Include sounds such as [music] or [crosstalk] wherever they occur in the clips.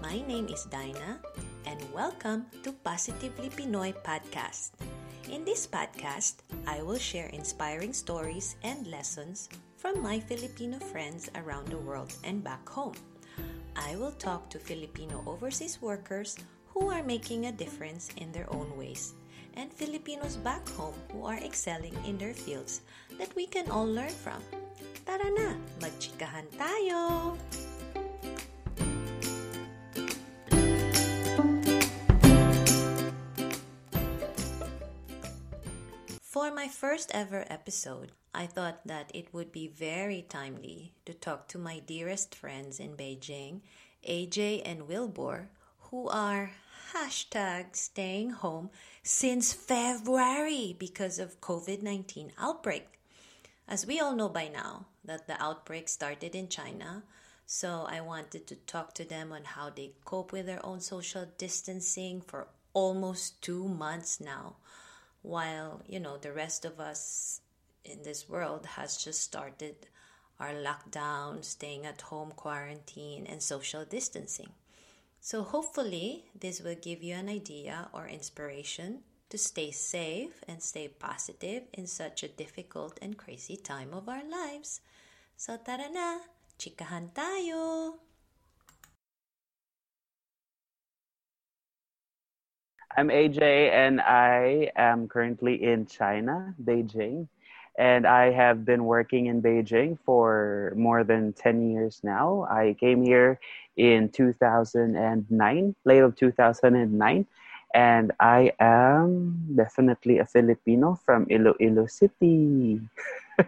My name is Dinah, and welcome to Positively Pinoy Podcast. In this podcast, I will share inspiring stories and lessons from my Filipino friends around the world and back home. I will talk to Filipino overseas workers who are making a difference in their own ways and Filipinos back home who are excelling in their fields that we can all learn from. Tara na, magchikahan tayo! For my first ever episode, I thought that it would be very timely to talk to my dearest friends in Beijing, AJ and Wilbur, who are hashtag staying home since February because of COVID-19 outbreak. As we all know by now that the outbreak started in China, so I wanted to talk to them on how they cope with their own social distancing for almost 2 months now while you know the rest of us in this world has just started our lockdown, staying at home quarantine, and social distancing. So, hopefully, this will give you an idea or inspiration to stay safe and stay positive in such a difficult and crazy time of our lives. So, tara na! Chikahan tayo! I'm AJ and I am currently in China, Beijing. And I have been working in Beijing for more than 10 years now. I came here in 2009, late of 2009. And I am definitely a Filipino from Iloilo City. [laughs]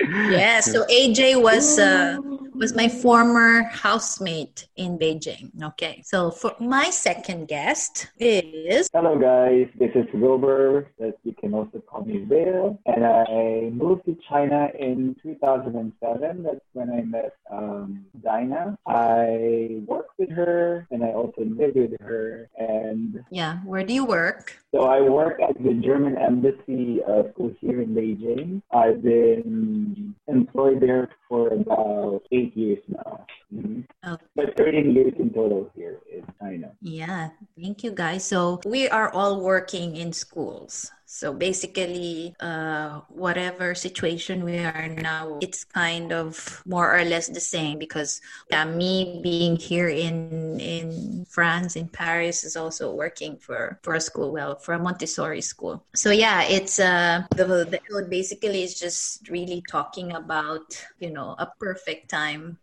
yeah, so AJ was uh, was my former housemate in Beijing. Okay, so for my second guest is hello guys, this is Wilbur, that you can also call me Will, and I moved to China in 2007. That's when I met um, Dinah. I worked with her, and I also lived with her. And yeah, where do you work? So I work at the German embassy uh, school here in Beijing. I've been employed there for about eight years now. Mm-hmm. Okay. But 13 years in total here in China. Yeah, thank you guys. So we are all working in schools. So basically, uh, whatever situation we are now, it's kind of more or less the same because yeah, me being here in in France, in Paris, is also working for for a school, well, for a Montessori school. So yeah, it's uh, the the code basically is just really talking about you know a perfect time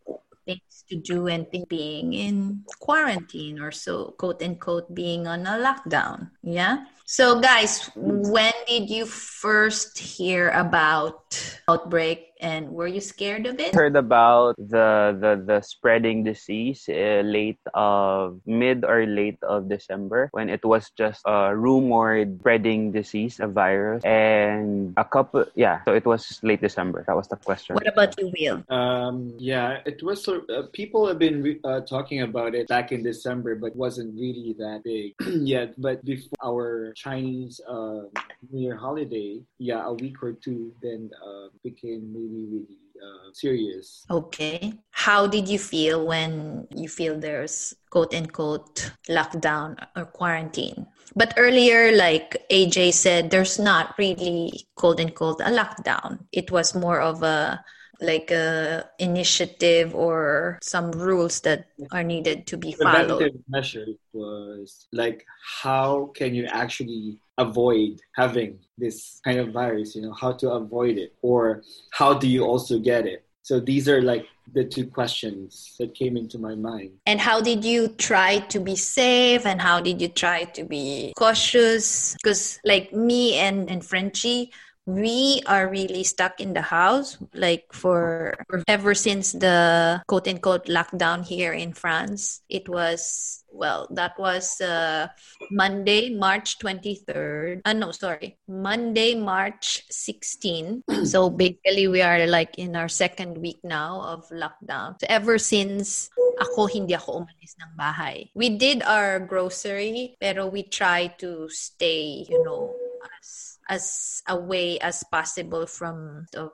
things to do and being in quarantine or so quote unquote being on a lockdown yeah so guys when did you first hear about outbreak and were you scared of it? Heard about the the, the spreading disease uh, late of mid or late of December when it was just a rumored spreading disease, a virus, and a couple. Yeah, so it was late December. That was the question. What about you, Will? Um, yeah, it was. Uh, people have been uh, talking about it back in December, but wasn't really that big [clears throat] yet. But before our Chinese uh, New Year holiday, yeah, a week or two, then uh, became really really uh, serious. Okay. How did you feel when you feel there's quote unquote lockdown or quarantine? But earlier, like AJ said, there's not really quote unquote a lockdown. It was more of a like a initiative or some rules that are needed to be followed. Preventive measure was like how can you actually avoid having this kind of virus? You know how to avoid it, or how do you also get it? So these are like the two questions that came into my mind. And how did you try to be safe and how did you try to be cautious? Because like me and, and Frenchie, we are really stuck in the house like for ever since the quote unquote lockdown here in France. It was well, that was uh, Monday, March 23rd. Uh, no, sorry, Monday, March 16. [clears throat] so basically, we are like in our second week now of lockdown. So ever since ako hindi ako umalis ng bahay. We did our grocery, pero we try to stay, you know, as as away as possible from the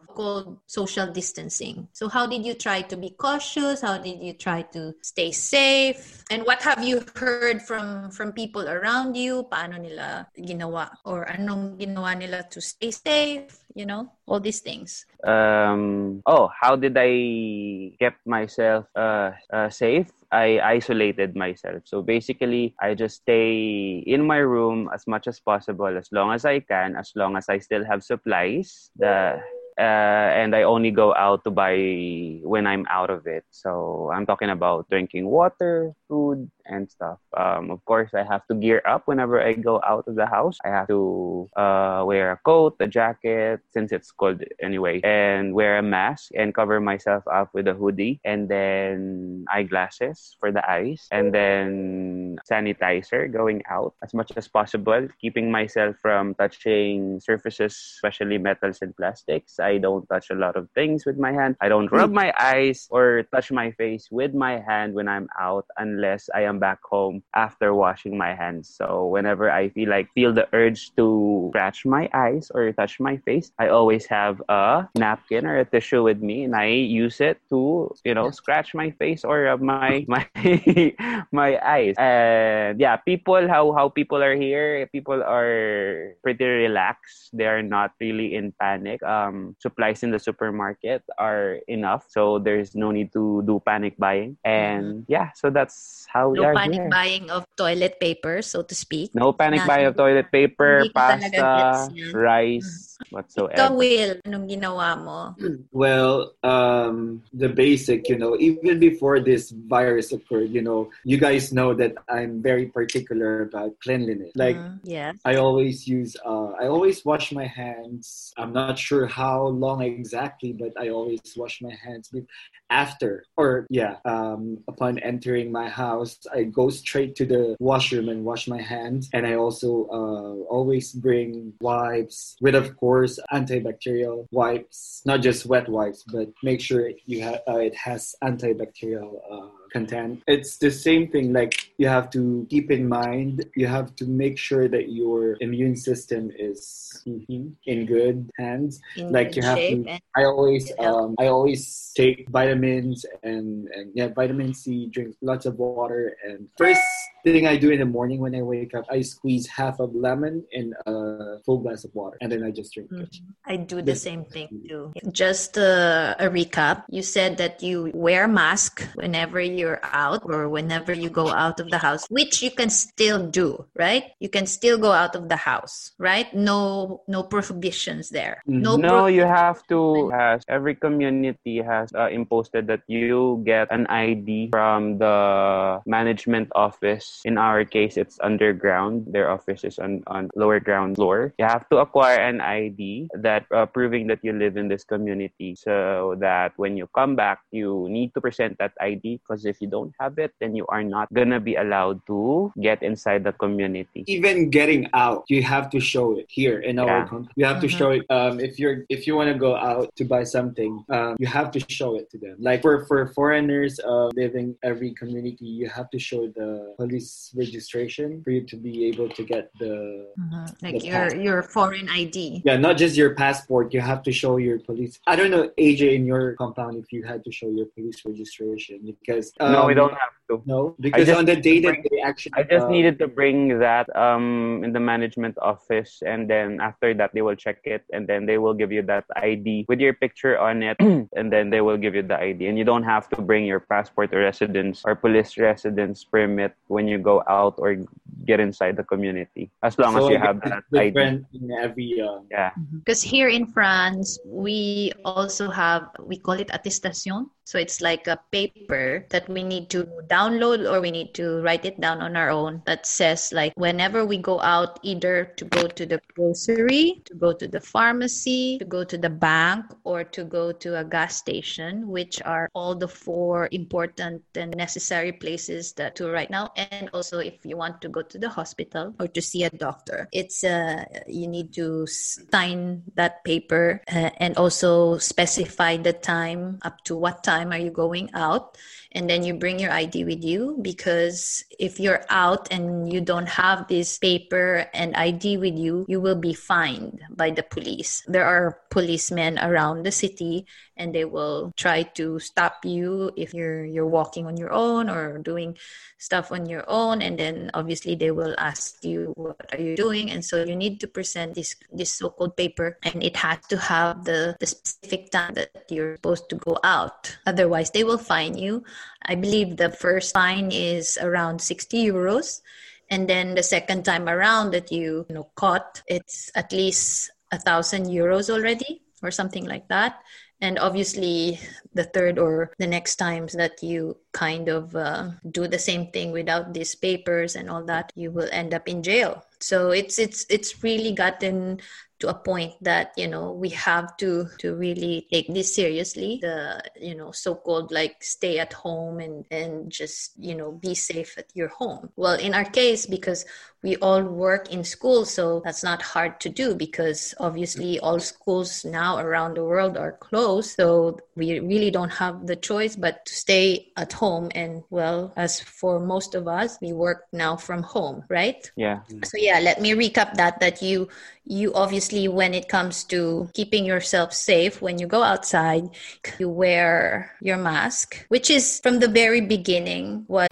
social distancing. So how did you try to be cautious? How did you try to stay safe? And what have you heard from from people around you? Paano nila ginawa or anong ginawa nila to stay safe? You know, all these things. Um, oh, how did I keep myself uh, uh, safe? I isolated myself. So basically, I just stay in my room as much as possible, as long as I can, as long as I still have supplies. The uh, and I only go out to buy when I'm out of it. So I'm talking about drinking water, food, and stuff. Um, of course, I have to gear up whenever I go out of the house. I have to uh, wear a coat, a jacket, since it's cold anyway, and wear a mask and cover myself up with a hoodie, and then eyeglasses for the eyes, and then sanitizer going out as much as possible, keeping myself from touching surfaces, especially metals and plastics. I don't touch a lot of things with my hand. I don't rub my eyes or touch my face with my hand when I'm out unless I am back home after washing my hands. So whenever I feel like feel the urge to scratch my eyes or touch my face, I always have a napkin or a tissue with me and I use it to, you know, scratch my face or my [laughs] my my eyes. And yeah, people how how people are here, people are pretty relaxed. They are not really in panic. Um supplies in the supermarket are enough. So there's no need to do panic buying. And yeah, so that's how we No panic here. buying of toilet paper, so to speak. No panic Na- buying of toilet paper, pasta, gets yan. Rice, Ikaw, whatsoever. Will, anong ginawa mo? Well, um, the basic, you know, even before this virus occurred, you know, you guys know that I'm very particular about cleanliness. Like, Mm, yeah. I always use, uh, I always wash my hands. I'm not sure how long exactly, but I always wash my hands be- after, or yeah, um, upon entering my house, I go straight to the washroom and wash my hands. And I also uh, always bring wipes with, of course, antibacterial wipes, not just wet wipes, but make sure you have uh, it has antibacterial. Uh, content it's the same thing like you have to keep in mind you have to make sure that your immune system is mhm, in good hands In Like, you have to- I always um, I always take vitamins and, and yeah vitamin C drink lots of water and first thing I do in the morning when I wake up I squeeze half of lemon in a full glass of water and then I just drink it. I do the same thing too. Just uh, a recap. You said that you wear mask whenever you're out or whenever you go out of the house, which you can still do, right? You can still go out of the house, right? No, no prohibitions there. No, No, pro- you have to. Has every community has uh, imposed that you get an ID from the management office. In our case, it's underground. Their office is on on lower ground floor. You have to acquire an ID that uh, proving that you live in this community, so that when you come back, you need to present that ID because if you don't have it, then you are not gonna be allowed to get inside the community. Even getting out, you have to show it here in our Yeah. country. You have to Mhm. show it. Um, if you're if you want to go out to buy something, um, you have to show it to them. Like for for foreigners uh, living every community, you have to show the police registration for you to be able to get the Like The your pass- your foreign ID. yeah, not just your passport. You have to show your police. I don't know, AJ, in your compound, if you had to show your police registration because no, we um, don't have to. No, because on the day bring- that they actually, I just uh, needed to bring that um in the management office, and then after that they will check it, and then they will give you that ID with your picture on it, [clears throat] and then they will give you the ID, and you don't have to bring your passport or residence or police residence permit when you go out or get inside the community, as long as you have it's that ID. different in every. Uh, Yeah, Because here in France, we also have, we call it attestation. So it's like a paper that we need to download or we need to write it down on our own that says, like, whenever we go out, either to go to the grocery, to go to the pharmacy, to go to the bank, or to go to a gas station, which are all the four important and necessary places that to right now. And also, if you want to go to the hospital or to see a doctor, it's uh, you need to sign that paper uh, and also specify the time up to what time are you going out and then you bring your ID with you because if you're out and you don't have this paper and ID with you, you will be fined by the police. There are policemen around the city and they will try to stop you if you're you're walking on your own or doing stuff on your own. And then obviously they will ask you what are you doing? And so you need to present this this so-called paper and it has to have the, the specific time that you're supposed to go out. Otherwise they will fine you i believe the first fine is around 60 euros and then the second time around that you, you know caught it's at least a thousand euros already or something like that. And obviously the third or the next times that you kind of uh, do the same thing without these papers and all that you will end up in jail. So it's it's it's really gotten to a point that you know we have to to really take this seriously the you know so-called like stay at home and and just you know be safe at your home. Well in our case because we all work in school so that's not hard to do because obviously all schools now around the world are closed. So we really don't have the choice but to stay at home. And well as for most of us we work now from home right? Yeah. so yeah let me recap that that you you obviously when it comes to keeping yourself safe when you go outside you wear your mask which is from the very beginning what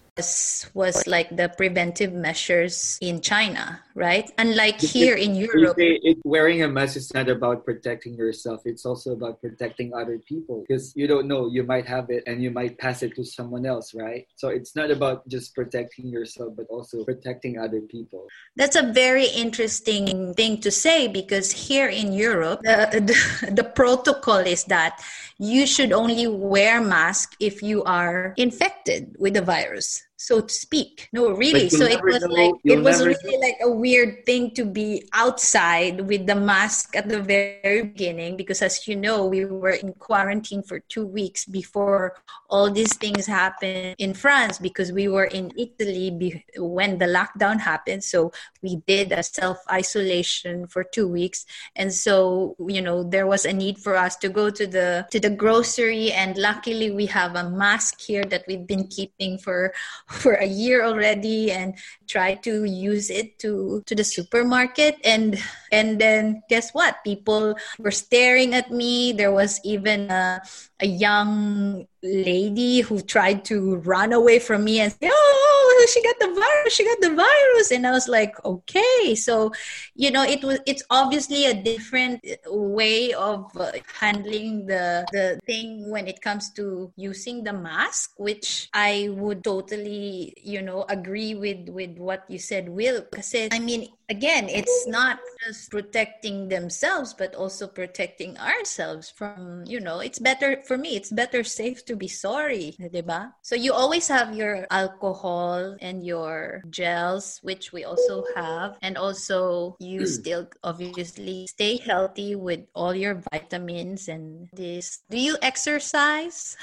Was, was like the preventive measures in China, right? Unlike here in Europe. It, wearing a mask is not about protecting yourself. It's also about protecting other people because you don't know you might have it and you might pass it to someone else, right? So it's not about just protecting yourself, but also protecting other people. That's a very interesting thing to say because here in Europe, the, the, the protocol is that you should only wear mask if you are infected with the virus. So to speak. No, really. So it was know- like it was really like a weird thing to be outside with the mask at the very beginning because as you know, we were in quarantine for 2 weeks before all these things happened in France because we were in Italy be- when the lockdown happened. So we did a self isolation for 2 weeks and so you know there was a need for us to go to the to the grocery and luckily we have a mask here that we've been keeping for for a year already and try to use it to to the supermarket. And and then guess what? People were staring at me. There was even a, a young lady who tried to run away from me and say oh she got the virus she got the virus. And i was like okay. So you know it was it's obviously a different way of uh, handling the the thing when it comes to using the mask which i would totally you know agree with with what you said will. Because i mean again it's not just protecting themselves but also protecting ourselves from you know it's better for me it's better safe to be sorry diba? so you always have your alcohol and your gels which we also have and also you [clears throat] still obviously stay healthy with all your vitamins and this do you exercise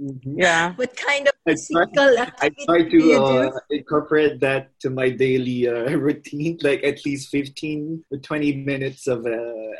Mhm. Yeah. [laughs] what kind of I try- I try to uh, incorporate that to my daily uh, [laughs] routine, like at least 15 to 20 minutes of uh,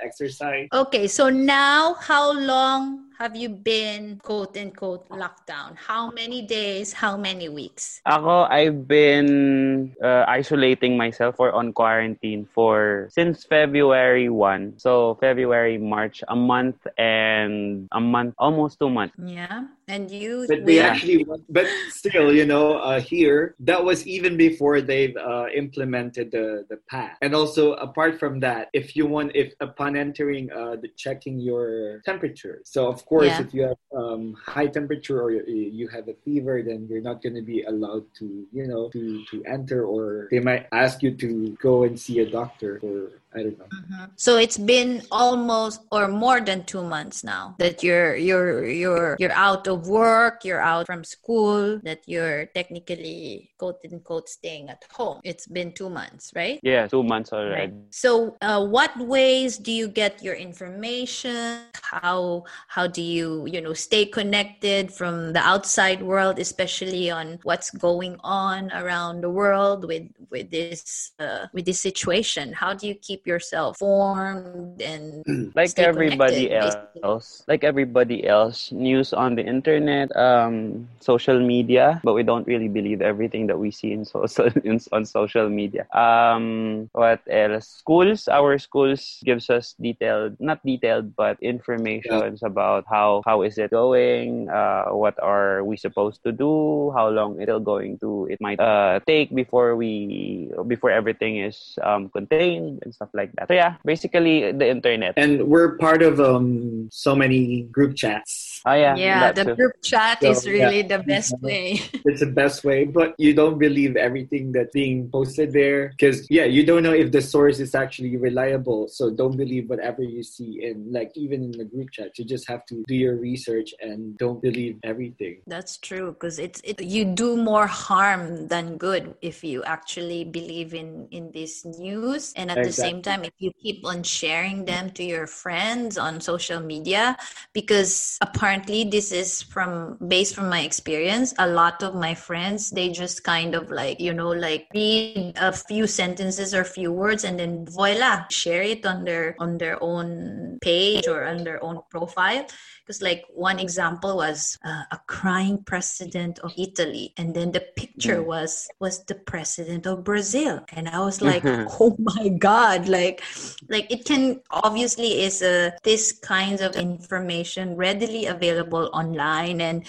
exercise. Okay, so now how long have you been quote unquote locked down? How many days? How many weeks? Ako, I've been uh, isolating myself or on quarantine for since February 1. So February, March, a month and a month, almost two months. Yeah, and you. But they Will? actually, but still, you know, uh, here that was even before they've uh, implemented the the pass. And also, apart from that, if you want, if upon entering, uh, the, checking your temperature. So of course, Yeah. if you have um, high temperature or you, you have a fever, then you're not going to be allowed to, you know, to to enter, or they might ask you to go and see a doctor or I don't know. Mhm. So it's been almost or more than two months now that you're you're you're you're out of work, you're out from school, that you're technically quote unquote staying at home. It's been two months, right? Yeah, two months already. So, uh, what ways do you get your information? How how do you you know stay connected from the outside world, especially on what's going on around the world with with this uh, with this situation? How do you keep yourself formed and [clears throat] like stay everybody connected, else. Like everybody else. News on the internet um social media but we don't really believe everything that we see in [laughs] social in, on social media. Um what else? Schools. Our schools gives us detailed not detailed but informations about how how is it going? Uh what are we supposed to do? How long it'll going to it might uh take before we before everything is um contained and stuff like that so yeah basically the internet And we're part of um so many group chats. Oh yeah, yeah, the too. group chat So, is really the best way. [laughs] it's the best way but you don't believe everything that's being posted there because yeah you don't know if the source is actually reliable so don't believe whatever you see in like even in the group chat. You just have to do your research and don't believe everything. That's true because it's it, you do more harm than good if you actually believe in in this news. And at the same time if you keep on sharing them to your friends on social media because apparently this is from based from my experience a lot of my friends they just kind of like you know like read a few sentences or few words and then voila share it on their on their own page or on their own profile because like one example was uh, a crying president of italy and then the picture was was the president of brazil. And i was like [laughs] [laughs] oh my god like like it can obviously is a this kinds of information readily available online. And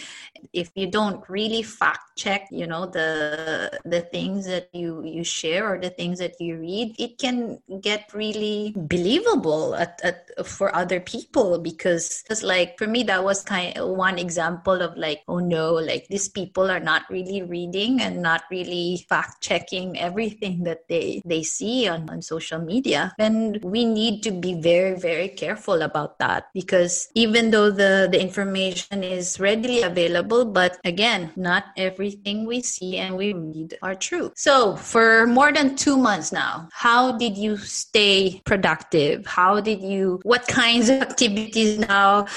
if you don't really fact check you know the the things that you you share or the things that you read it can get really believable at, at for other people. Because it's like for me that was kind of one example of like oh no like these people are not really reading and not really fact checking everything that they they see on, on social media and we need to be very very careful about that because even though the the information information is readily available, but again, not everything we see and we read are true. So, for more than two months now, how did you stay productive? How did you, what kinds of activities now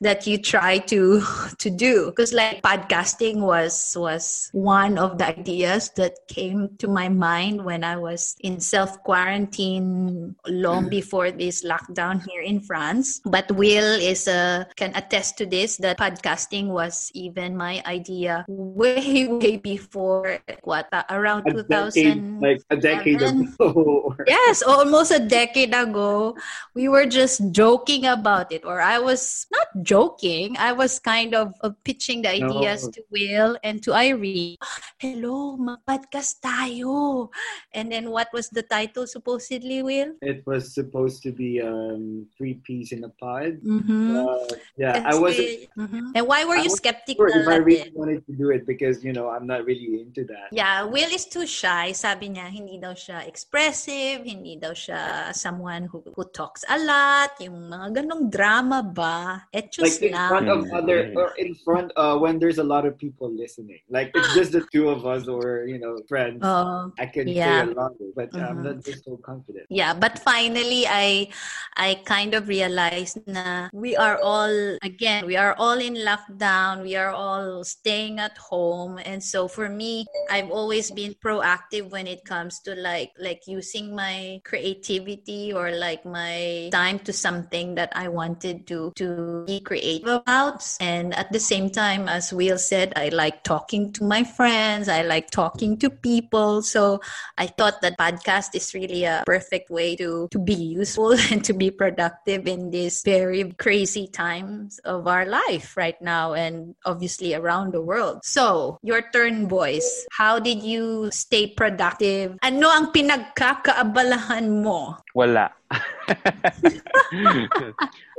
that you try to [laughs] to do? Because like podcasting was was one of the ideas that came to my mind when I was in self quarantine long before this lockdown here in France. But Will is a can attest to this that podcasting was even my idea [laughs] way way before what uh, around A 2000 decade, like a decade ago. [laughs] Yes, almost a decade ago, we were just joking about it, or I was not joking. I was kind of, of pitching the ideas No. to Will and to Irene. Hello, mag-podcast tayo. And then what was the title supposedly, Will? It was supposed to be um, three peas in a pod. Mm-hmm. Uh, yeah, I wasn't Mhm. And why were you skeptical sure if I really it? wanted to do it because you know I'm not really into that. Yeah, Will is too shy. Sabi niya, hindi daw siya expressive, hindi daw siya someone who, who talks a lot, yung mga ganong drama ba. Like in lang. front of other or in front uh, when there's a lot of people listening. Like it's just the two of us or you know friends. Oh, I can yeah. say a lot, but I'm Mhm. not just so confident. yeah, but finally I I kind of realized na we are all again, we are all in lockdown, we are all staying at home and so for me, I've always been proactive when it comes to like like using my creativity or like my time to something that I wanted to to be creative about and at the same time as Will said, I like talking to my friends, I like talking to people. So I thought that podcast is really a perfect way to to be useful [laughs] and to be productive in these very crazy times of our life right now and obviously around the world. So, your turn boys. How did you stay productive? Ano ang pinagkakaabalahan mo? Wala. [laughs]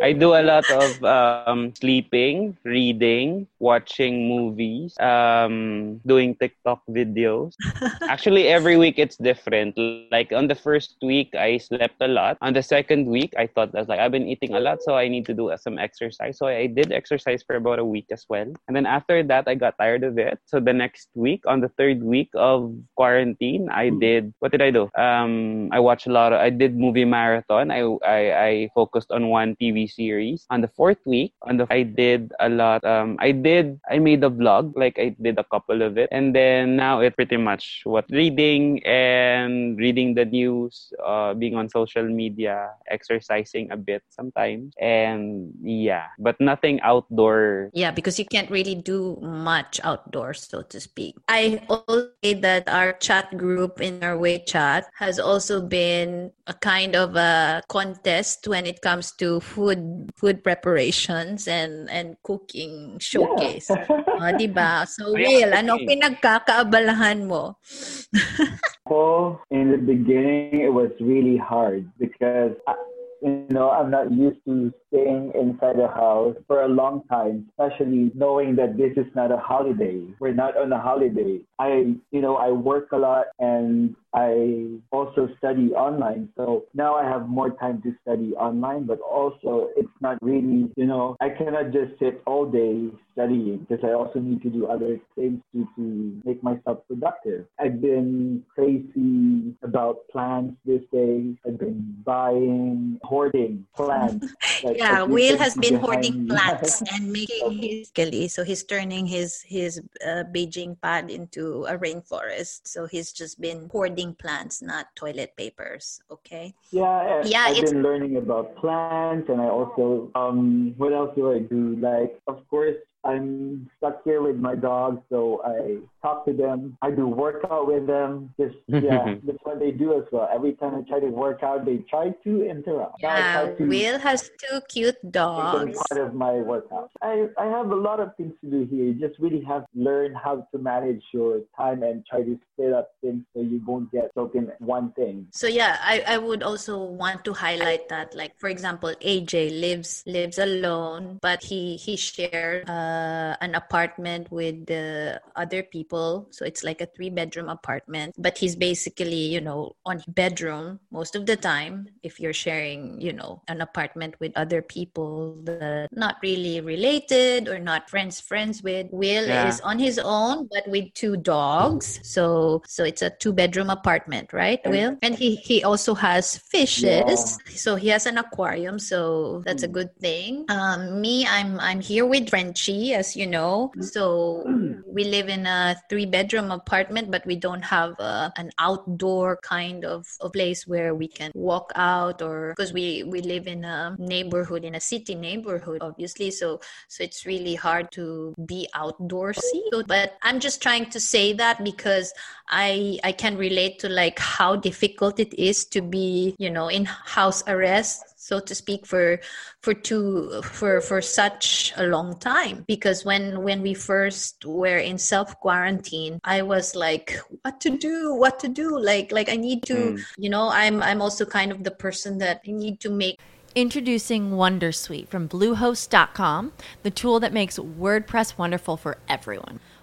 I do a lot of um, sleeping, reading, watching movies, um, doing TikTok videos. Actually, every week it's different. Like on the first week, I slept a lot. On the second week, I thought that's like I've been eating a lot, so I need to do some exercise. So I did exercise for about a week as well. And then after that, I got tired of it. So the next week, on the third week of quarantine, I did what did I do? Um, I watched a lot. Of, I did movie marathon. I, I I focused on one TV series. On the fourth week, on the I did a lot. Um, I did I made a vlog. Like I did a couple of it, and then now it's pretty much what reading and reading the news, uh, being on social media, exercising a bit sometimes, and yeah, but nothing outdoor. Yeah, because you can't really do much outdoors, so to speak. I also that our chat group in our WeChat has also been a kind of a contest when it comes to food food preparations and and cooking showcase. Ah, [laughs] diba? So, Will, anong pinagkakaabalahan mo? [laughs] Well, in the beginning, it was really hard because, I, you know, I'm not used to staying inside the house for a long time, especially knowing that this is not a holiday. We're not on a holiday. I, you know, I work a lot and I also study online. So now I have more time to study online, but also it's not really, you know, I cannot just sit all day studying because I also need to do other things to, to make myself productive. I've been crazy about plants these days. I've been buying, hoarding plants. [laughs] Like, Yeah, Will has been hoarding me. plants [laughs] and making his gully. So he's turning his his uh, Beijing pad into a rainforest. So he's just been hoarding plants, not toilet papers. Okay. Yeah, I- Yeah, I've it's- been learning about plants, and I also um, what else do I do? Like, of course, I'm stuck here with my dogs, so I talk to them. I do workout with them. Just [laughs] yeah, that's what they do as well. Every time I try to work out, they try to interrupt. Yeah, to Will has two cute dogs. part of my workout. I, I have a lot of things to do here. You just really have to learn how to manage your time and try to split up things so you won't get stuck in one thing. So yeah, I, I would also want to highlight that like for example AJ lives lives alone but he he shared uh uh, an apartment with the other people. So it's like a three bedroom apartment. But he's basically, you know, on bedroom most of the time. If you're sharing, you know, an apartment with other people that not really related or not friends friends with. Will yeah. is on his own, but with two dogs. So so it's a two bedroom apartment, right? Will and he he also has fishes. Yeah. So he has an aquarium. So that's a good thing. Um, me, I'm I'm here with As you know. Mm. So we live in a three bedroom apartment, but we don't have a, an outdoor kind of a place where we can walk out or because we we live in a neighborhood in a city neighborhood, obviously. So so it's really hard to be outdoorsy. So, but I'm just trying to say that because I I can relate to like how difficult it is to be you know in house arrest so to speak for for two for for such a long time because when when we first were in self quarantine i was like what to do what to do like like i need to mm. you know i'm i'm also kind of the person that i need to make Introducing Wondersuite from Bluehost.com, the tool that makes WordPress wonderful for everyone.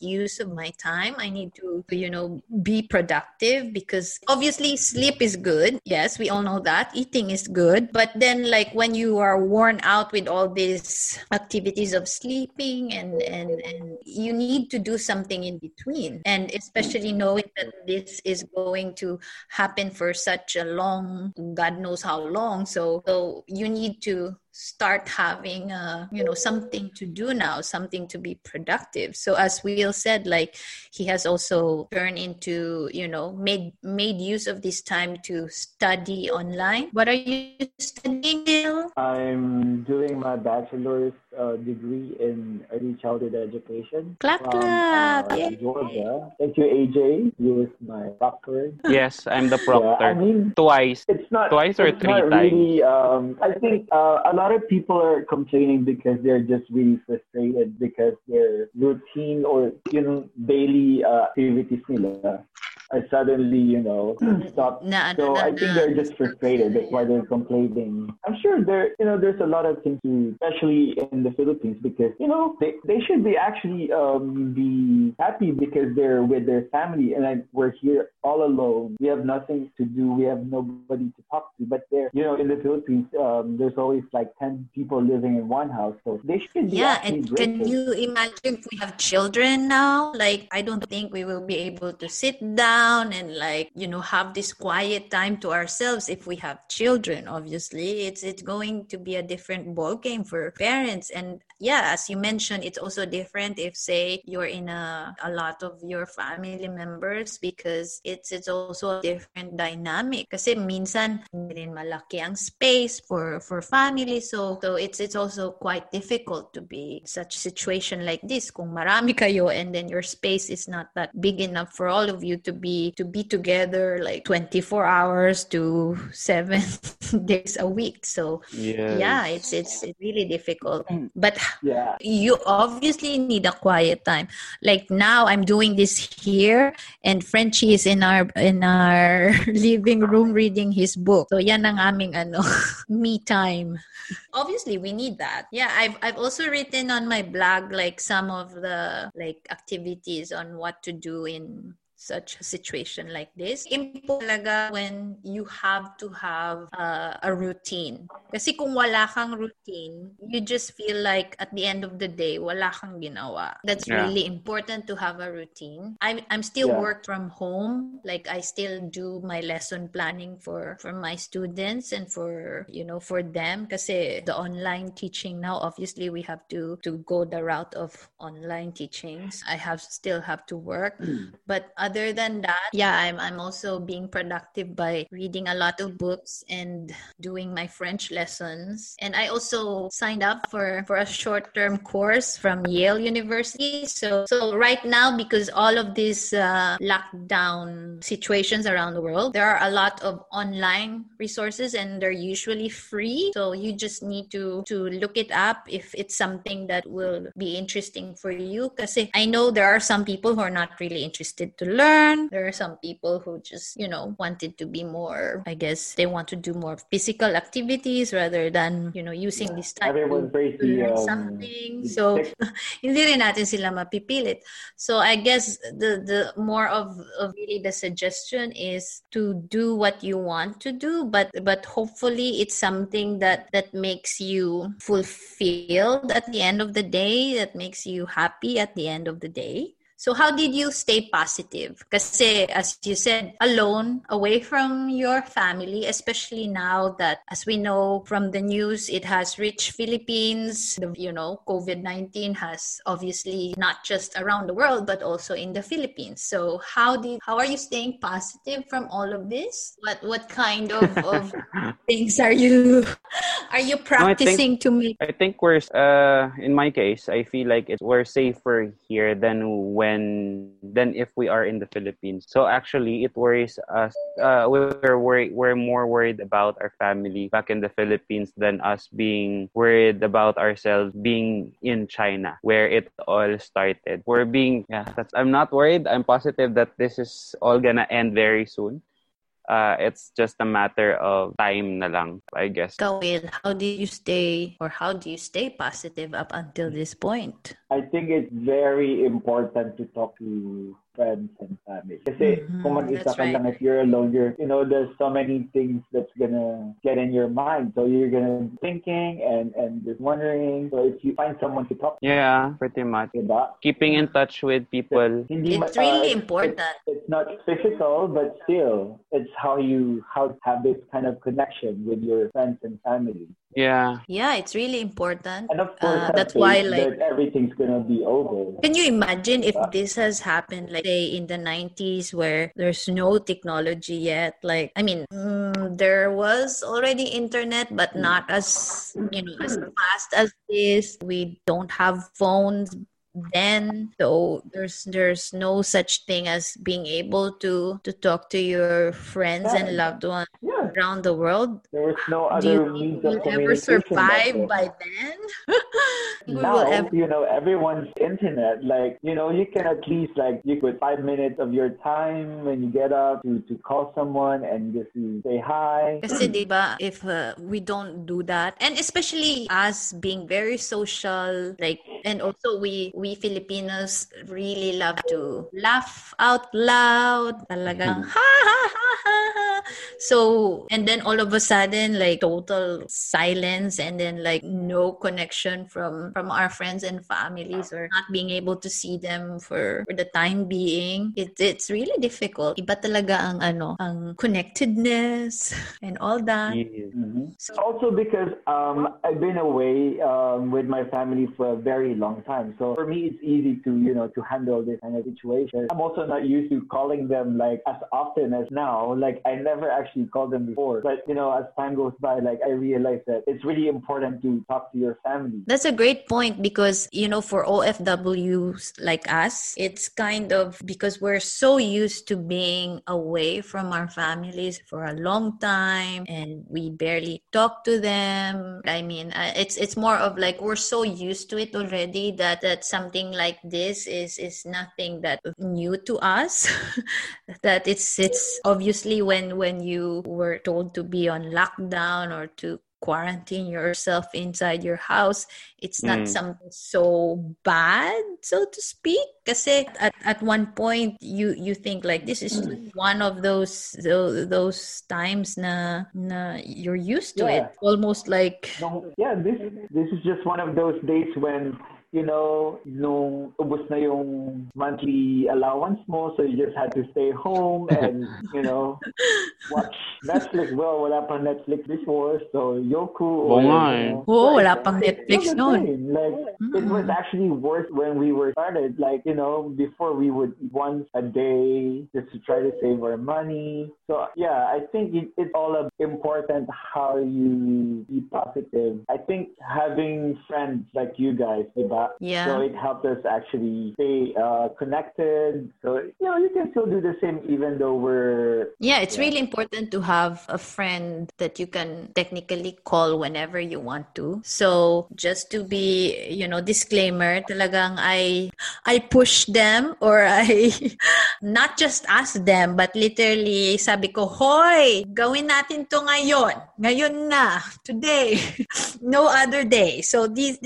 use of my time. I need to, you know, be productive because obviously sleep is good. Yes, we all know that. Eating is good. But then like when you are worn out with all these activities of sleeping and and and you need to do something in between. And especially knowing that this is going to happen for such a long God knows how long. So so you need to start having uh, you know something to do now something to be productive. So as will said like he has also turned into you know made made use of this time to study online. What are you studying Will? i'm doing my bachelor's uh, degree in early childhood education clap from, clap. uh, georgia. Thank you aj you was my proctor. [laughs] Yes i'm the proctor yeah, i mean twice. it's not twice or three times? really, um, i think uh, a lot lot of people are complaining because they're just really frustrated because their routine or you know daily uh, activities nila I suddenly, you know, stopped. Nah, so nah, I think they're just frustrated. That's why they're complaining. I'm sure there, you know, there's a lot of things to, especially in the Philippines, because you know they, they should be actually um, be happy because they're with their family, and I, we're here all alone. We have nothing to do. We have nobody to talk to. But there, you know, in the Philippines, um, there's always like ten people living in one house, so they should be. Yeah, and can you imagine if we have children now? Like, I don't think we will be able to sit down down and like you know have this quiet time to ourselves if we have children obviously it's it's going to be a different ball game for parents. And yeah, as you mentioned, it's also different if say you're in a a lot of your family members because it's it's also a different dynamic. Kasi minsan hindi rin malaki ang space for for family. So so it's it's also quite difficult to be such situation like this. Kung marami kayo and then your space is not that big enough for all of you to be to be together like 24 hours to 7 [laughs] days a week. So Yes. yeah it's it's really difficult. Mm. But Yeah. you obviously need a quiet time. Like now i'm doing this here and frenchie is in our in our [laughs] living room reading his book. So yan ang aming ano [laughs] me time. Obviously we need that. Yeah i've i've also written on my blog like some of the like activities on what to do in such a situation like this. Important talaga when you have to have uh, a routine. Kasi kung wala kang routine, you just feel like at the end of the day, wala kang ginawa. That's Yeah. really important to have a routine. I'm, I'm still Yeah. work from home. Like I still do my lesson planning for, for my students and for, you know, for them. Kasi the online teaching now, obviously we have to, to go the route of online teachings. I have still have to work. But other than that, yeah, I'm I'm also being productive by reading a lot of books and doing my French lessons. And I also signed up for for a short-term course from Yale University. So so right now because all of these uh, lockdown situations around the world, there are a lot of online resources and they're usually free. So you just need to to look it up if it's something that will be interesting for you. because I know there are some people who are not really interested to learn. There are some people who just, you know, wanted to be more, I guess they want to do more physical activities rather than, you know, using this time Everyone's to learn um, something. So, [laughs] hindi rin natin sila mapipilit. So, I guess the the more of, of really the suggestion is to do what you want to do, but but hopefully it's something that that makes you fulfilled at the end of the day, that makes you happy at the end of the day. So how did you stay positive? Kasi as you said, alone, away from your family, especially now that as we know from the news, it has reached Philippines. The, you know, COVID-19 has obviously not just around the world, but also in the Philippines. So how did how are you staying positive from all of this? What what kind of, of [laughs] things are you are you practicing to make I think we're uh in my case, I feel like it's we're safer here than when than if we are in the Philippines. So actually, it worries us. Uh, we're worried, we're more worried about our family back in the Philippines than us being worried about ourselves being in China, where it all started. We're being yeah. I'm not worried. I'm positive that this is all gonna end very soon. Uh, it's just a matter of time na lang, I guess. Ikaw, Will, how did you stay or how do you stay positive up until this point? I think it's very important to talk to friends and family. Kasi Mhm, kung mag-isa ka right. lang, if you're alone, you're, you know, there's so many things that's gonna get in your mind. So you're gonna be thinking and, and just wondering. So if you find someone to talk to, Yeah, pretty much. diba? Keeping in touch with people. Hindi ma- It's really uh, important. It's, it's not physical, but still, it's how you how to have this kind of connection with your friends and family. Yeah. Yeah, it's really important. And of course, Uh, that's why, like, that everything's gonna be over. Can you imagine if this has happened, like, say, in the 90s where there's no technology yet? Like, I mean, mm, there was already internet, but not as, you know, as fast as this. We don't have phones then so there's there's no such thing as being able to to talk to your friends and loved ones Yeah, around the world. There was no do you other we'll of ever survive by then? [laughs] We now ever you know everyone's internet like you know you can at least like you put five minutes of your time when you get up to, to call someone and just say hi. [clears throat] Kasi 'di ba if uh, we don't do that and especially us being very social like and also we we Filipinos really love to laugh out loud. Talagang ha ha ha ha ha So, and then all of a sudden, like total silence and then like no connection from, from our friends and families or not being able to see them for, for the time being. It, it's really difficult. Iba talaga ang ano, ang connectedness [laughs] and all that. Yeah. Mhm. Also because um, I've been away um, with my family for a very long time, so for me it's easy to you know to handle this kind of situation. I'm also not used to calling them like as often as now. Like I never actually called them before, but you know as time goes by, like I realize that it's really important to talk to your family. That's a great point because, you know, for OFWs like us, it's kind of because we're so used to being away from our families for a long time and we barely talk to them. I mean, uh, it's it's more of like we're so used to it already that that something like this is is nothing that new to us. [laughs] that it's it's obviously when when you were told to be on lockdown or to quarantine yourself inside your house it's not Mm. something so bad so to speak kasi at, at one point you you think like this is just one of those those, those times na na you're used to Yeah. it almost like yeah, this this is just one of those days when you know, nung ubos na yung monthly allowance mo, so you just had to stay home [laughs] and, you know, watch Netflix. Well, wala pang Netflix before, so Youku or, Oo nga you eh. know, Oo, wala Right. pang Netflix It was the noon. Like, it was actually worse when we were started. Like, you know, before we would eat once a day just to try to save our money. So, yeah, I think it, it's all important how you be positive. I think having friends like you guys, diba? Yeah. So it helped us actually stay uh, connected. So, you know, you can still do the same even though we're Yeah, it's Yeah. really important to have a friend that you can technically call whenever you want to. So, just to be, you know, disclaimer, talagang I I push them or I [laughs] not just ask them, but literally sabi ko, "Hoy, gawin natin to ngayon. Ngayon na, today. [laughs] no other day." So these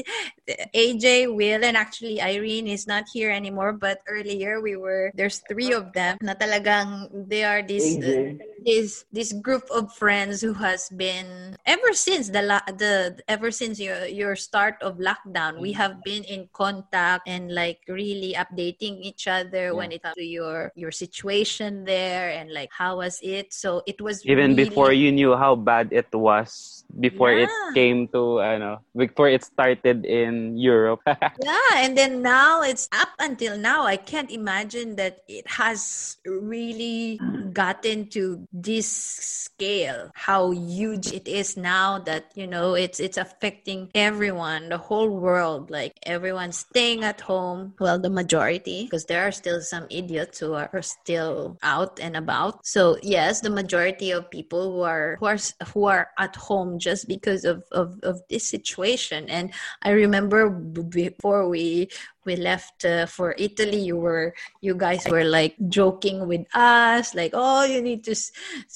AJ, Will, and actually Irene is not here anymore. But earlier we were there's three of them na talagang they are this AJ. this this group of friends who has been ever since the la- the ever since your your start of lockdown we have been in contact and like really updating each other when it comes to your your situation there and like how was it so it was Even really- before you knew how bad it was, before it came to, ano, before it started in Europe. [laughs] Yeah, and then now it's up until now. I can't imagine that it has really gotten to this scale. How huge it is now that you know it's it's affecting everyone, the whole world. Like everyone's staying at home. Well, the majority, because there are still some idiots who are, are still out and about. So yes, the majority of people who are who are who are at home just because of of, of this situation. And I remember before we we left uh, for Italy, you were you guys were like joking with us, like, oh, you need to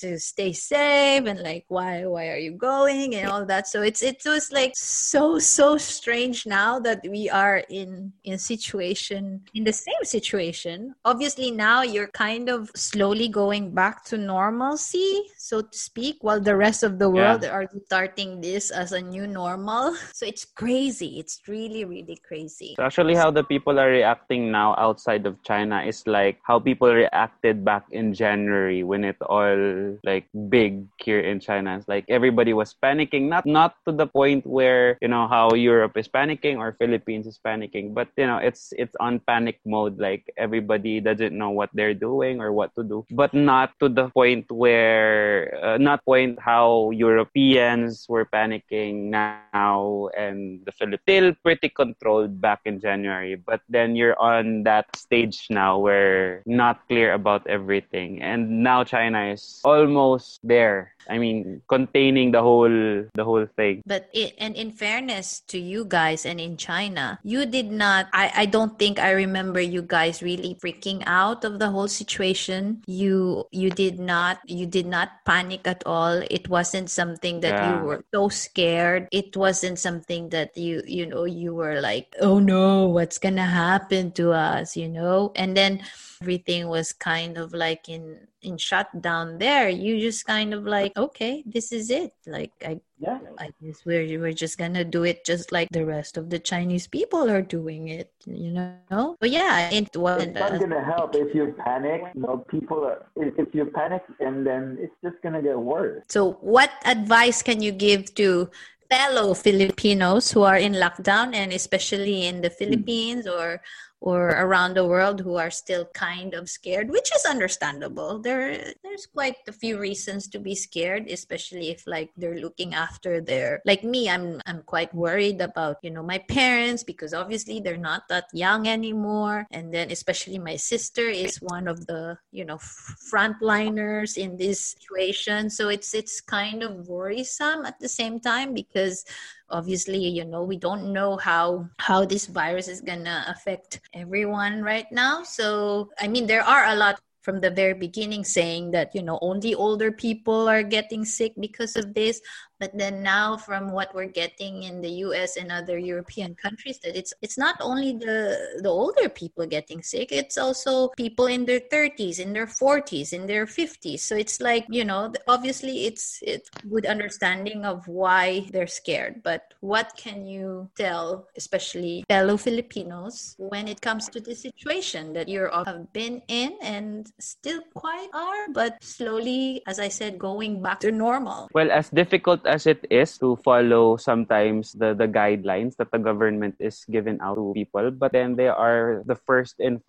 to stay safe, and like, why why are you going and all that. So it's it was like so so strange now that we are in in situation in the same situation. Obviously now you're kind of slowly going back to normalcy, so to speak, while the rest of the world are starting this as a new normal. [laughs] So it's crazy. It's really really crazy. So actually, how the people are reacting now outside of China is like how people reacted back in January when it all like big here in China. It's like everybody was panicking, not not to the point where you know how Europe is panicking or Philippines is panicking, but you know it's it's on panic mode. Like everybody doesn't know what they're doing or what to do, but not to the point where uh, not point how Europeans were panicking now and the Philippines pretty controlled back in January. But then you're on that stage now where not clear about everything, and now China is almost there. I mean, containing the whole the whole thing. But it, and in fairness to you guys and in China, you did not. I I don't think I remember you guys really freaking out of the whole situation. You you did not you did not panic at all. It wasn't something that Yeah. you were so scared. It wasn't something that you you know you were like oh no what's what's going to happen to us, you know? And then everything was kind of like in in shutdown there you just kind of like okay this is it like i Yeah. i guess we're we're just gonna do it just like the rest of the chinese people are doing it you know but yeah it wasn't It's not gonna help if you panic. You know, people are. If, if you panic, and then it's just gonna get worse. So, what advice can you give to fellow Filipinos who are in lockdown and especially in the Philippines or or around the world who are still kind of scared, which is understandable. There there's quite a few reasons to be scared, especially if like they're looking after their like me, I'm I'm quite worried about, you know, my parents because obviously they're not that young anymore. And then especially my sister is one of the, you know, frontliners in this situation. So it's it's kind of worrisome at the same time because obviously you know we don't know how how this virus is gonna affect everyone right now. So i mean there are a lot from the very beginning saying that you know only older people are getting sick because of this but then now from what we're getting in the US and other European countries that it's it's not only the the older people getting sick it's also people in their 30s in their 40s in their 50s so it's like you know obviously it's it's good understanding of why they're scared. But what can you tell especially fellow Filipinos when it comes to the situation that you have been in and still quite are but slowly as I said going back to normal? Well, as difficult as it is to follow sometimes the, the guidelines that the government is giving out to people, but then they are the first and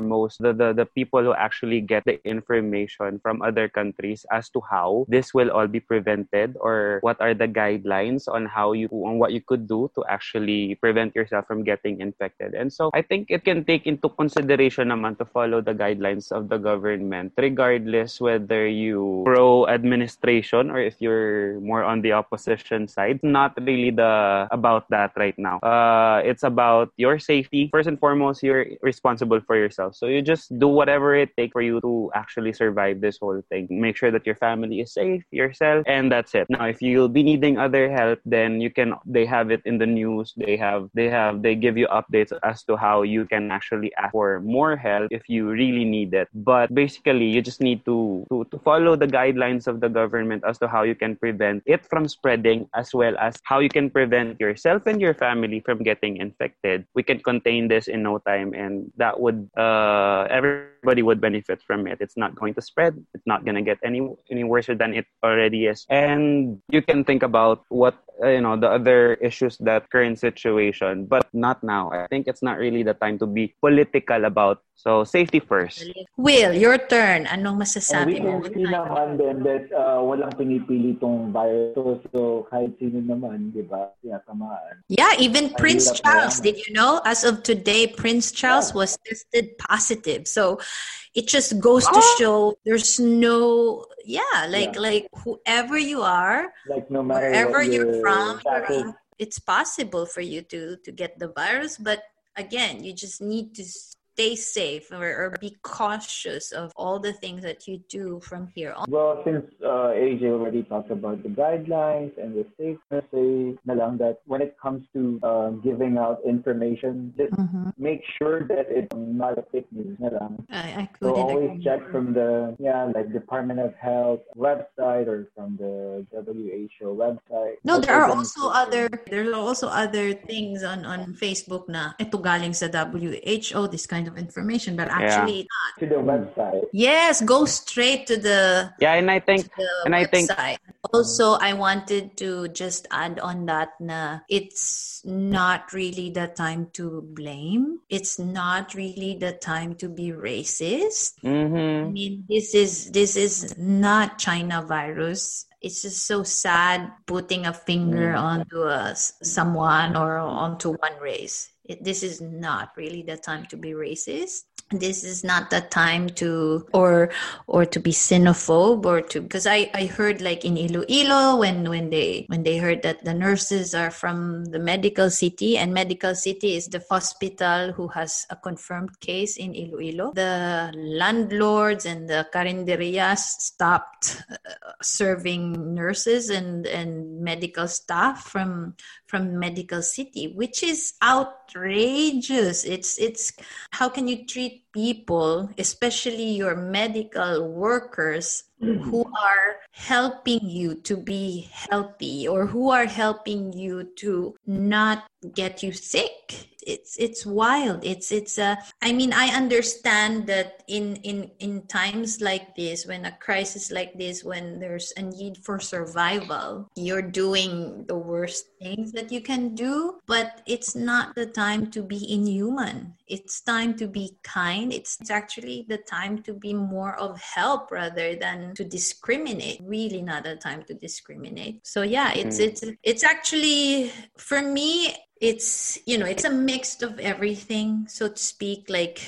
foremost, the, the, the people who actually get the information from other countries as to how this will all be prevented or what are the guidelines on how you on what you could do to actually prevent yourself from getting infected. And so I think it can take into consideration naman to follow the guidelines of the government regardless whether you pro administration or if you're more on the opposition side. Not really the about that right now. Uh, it's about your safety. First and foremost, you're responsible for yourself. So you just do whatever it takes for you to actually survive this whole thing. Make sure that your family is safe, yourself, and that's it. Now, if you'll be needing other help, then you can. They have it in the news. They have. They have. They give you updates as to how you can actually ask for more help if you really need it. But basically, you just need to to, to follow the guidelines of the government as to how you can prevent it from spreading, as well as how you can prevent yourself and your family from getting infected. We can contain this in no time, and that would uh, everybody would benefit from it. It's not going to spread. It's not going to get any any worse than it already is. And you can think about what uh, you know the other issues that current situation, but not now. I think it's not really the time to be political about. So safety first. Will, your turn. Anong masasabi mo? can see naman din that uh, walang pinipili tong virus. So, so kahit sino naman, di ba, tinatamaan. Yeah, even Prince Charles, did you know? As of today, Prince Charles Yeah. was tested positive. So it just goes to show there's no yeah, like Yeah. like whoever you are, Like, no matter wherever you're from, you're in- it's possible for you to to get the virus, but again, you just need to stay safe or, or be cautious of all the things that you do from here on. Well, since uh, AJ already talked about the guidelines and the safety, say na lang that when it comes to uh, giving out information, just make sure that it's not a fake news na lang. I, I So always agree check from the yeah like Department of Health website or from the WHO website. No, there are also other there are also other things on on Facebook na ito galing sa WHO this kind of information but actually it's not. to the website. Yes, go straight to the Yeah, and I think to the and I think- also I wanted to just add on that na it's not really the time to blame. It's not really the time to be racist. I Mhm. mean, this is this is not China virus. It's just so sad putting a finger onto a, s- someone or onto one race. This is not really the time to be racist. this is not the time to or or to be xenophobe or to because I, I heard like in Iloilo when when they when they heard that the nurses are from the medical city and medical city is the hospital who has a confirmed case in Iloilo the landlords and the carinderias stopped uh, serving nurses and and medical staff from from medical city which is outrageous. It's it's how can you treat people especially your medical workers who mm-hmm. are helping you to be healthy or who are helping you to not get you sick. It's it's wild. It's it's a i mean i understand that in in in times like this when a crisis like this when there's a need for survival you're doing the worst things that you can do but it's not the time to be inhuman it's time to be kind. It's, it's actually the time to be more of help rather than to discriminate. Really not a time to discriminate. So yeah it's mm. it's it's actually for me it's you know it's a mix of everything so to speak. Like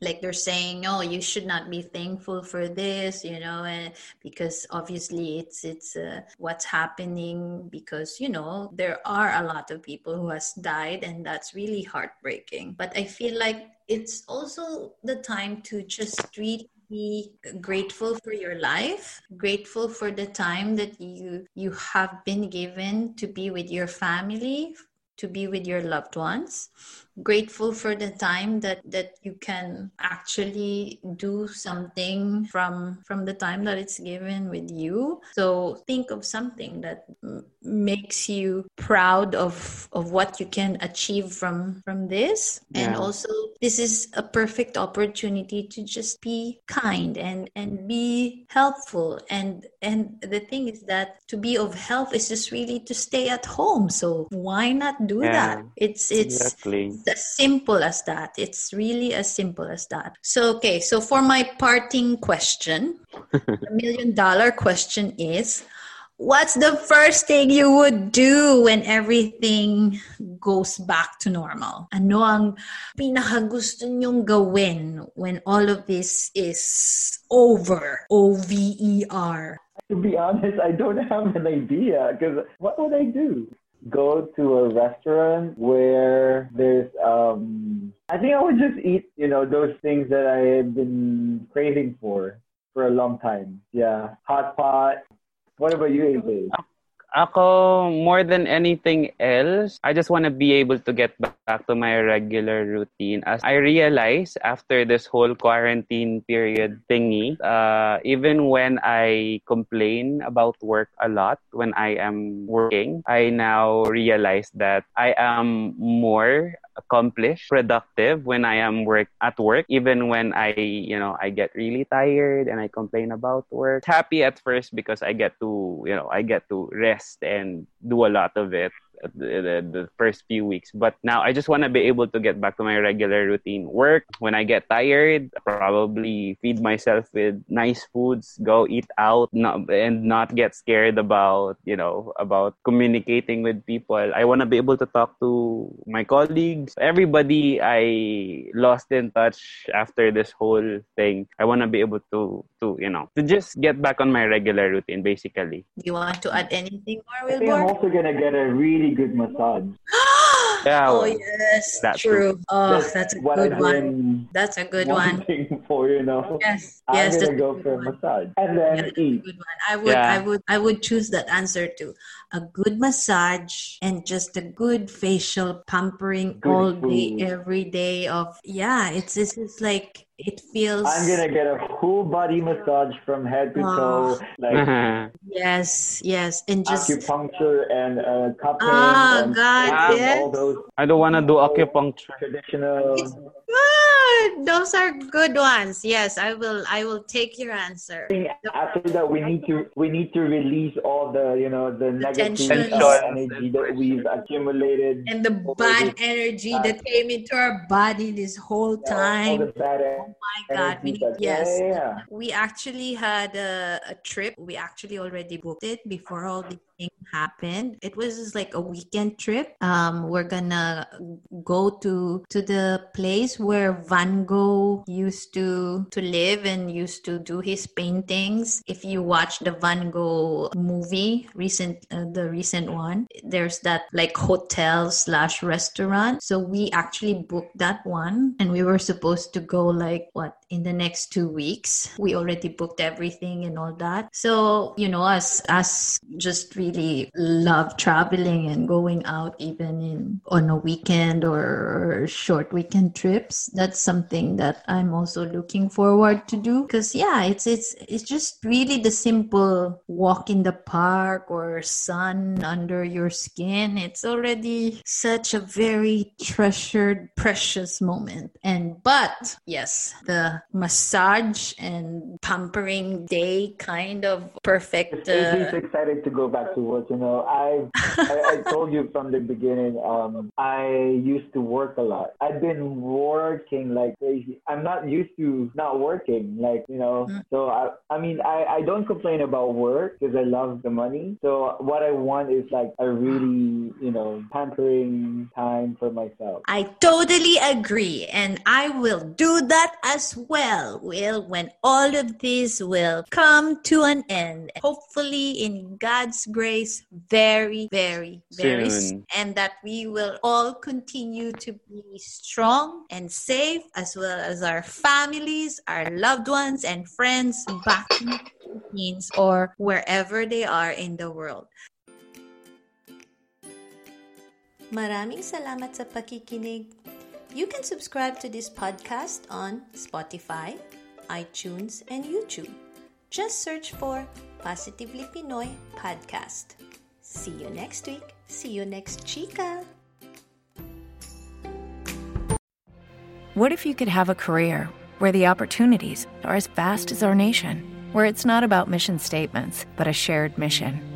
like they're saying no you should not be thankful for this you know and because obviously it's it's uh, what's happening because you know there are a lot of people who has died and that's really heartbreaking. But i feel like it's also the time to just really be grateful for your life grateful for the time that you you have been given to be with your family to be with your loved ones grateful for the time that that you can actually do something from from the time that it's given with you. So think of something that m- makes you proud of of what you can achieve from from this. Yeah. and also this is a perfect opportunity to just be kind and and be helpful. And and the thing is that to be of help is just really to stay at home. So why not do yeah. that? It's it's exactly as simple as that. It's really as simple as that. So, okay, so for my parting question, a [laughs] million dollar question is What's the first thing you would do when everything goes back to normal? Ano ang pinakagusto nyong gawin when all of this is over? O-V-E-R. To be honest, I don't have an idea because what would I do? Go to a restaurant where there's um I think I would just eat, you know, those things that I have been craving for for a long time. Yeah. Hot pot. What about you, AJ? Ako, more than anything else, I just want to be able to get back to my regular routine. As I realize after this whole quarantine period thingy, uh, even when I complain about work a lot when I am working, I now realize that I am more accomplished, productive when I am work at work, even when I, you know, I get really tired and I complain about work. Happy at first because I get to, you know, I get to rest and do a lot of it the, the first few weeks. But now I just want to be able to get back to my regular routine. Work when I get tired, probably feed myself with nice foods, go eat out, not, and not get scared about you know about communicating with people. I want to be able to talk to my colleagues, everybody I lost in touch after this whole thing. I want to be able to to you know to just get back on my regular routine, basically. You want to add anything more, Wilbur? I think I'm also gonna get a really really good massage. yeah. [gasps] Oh yes, that's true. true. Oh, that's, that's a good one. That's a good one. For you know. Yes. I'm yes. gonna go for a massage and then yeah, eat. good one. I would. Yeah. I would. I would choose that answer too. A good massage and just a good facial pampering good all food. day, every day. Of yeah, it's it's, it's like it feels i'm gonna get a full body massage from head to toe ah. like mm-hmm. yes yes and just acupuncture and uh cupping ah, oh and god yes. all those i don't want to do acupuncture. traditional good those are good ones yes i will i will take your answer after that we need to we need to release all the you know the, the negative energy that we've accumulated and the bad energy that came into our body this whole time yeah, Oh my God. We, yes. Yeah, yeah. We actually had a, a, trip. We actually already booked it before all the thing happened. It was just like a weekend trip. Um, we're gonna go to to the place where Van Gogh used to to live and used to do his paintings. If you watch the Van Gogh movie, recent uh, the recent one, there's that like hotel slash restaurant. So we actually booked that one, and we were supposed to go like what in the next two weeks. We already booked everything and all that. So you know, us us just really love traveling and going out even in on a weekend or short weekend trips. That's something that I'm also looking forward to do because yeah, it's it's it's just really the simple walk in the park or sun under your skin. It's already such a very treasured, precious moment. And but yes, the massage and pampering day kind of perfect. Uh, excited to go back to work. You know, I, I I [laughs] told you from the beginning. Um, I used to work a lot. I've been working like crazy. I'm not used to not working. Like you know, Mm. so I I mean I I don't complain about work because I love the money. So what I want is like a really you know pampering time for myself. I totally agree, and I will do that as well. Will when all of this will come to an end, hopefully in God's grace, very, very, very, s- Soon. and that we will all continue to be strong and safe, as well as our families, our loved ones, and friends back in the Philippines or wherever they are in the world. Maraming salamat sa pakikinig. You can subscribe to this podcast on Spotify, iTunes, and YouTube. Just search for Positively Pinoy Podcast. See you next week. See you next Chica. What if you could have a career where the opportunities are as vast as our nation, where it's not about mission statements, but a shared mission?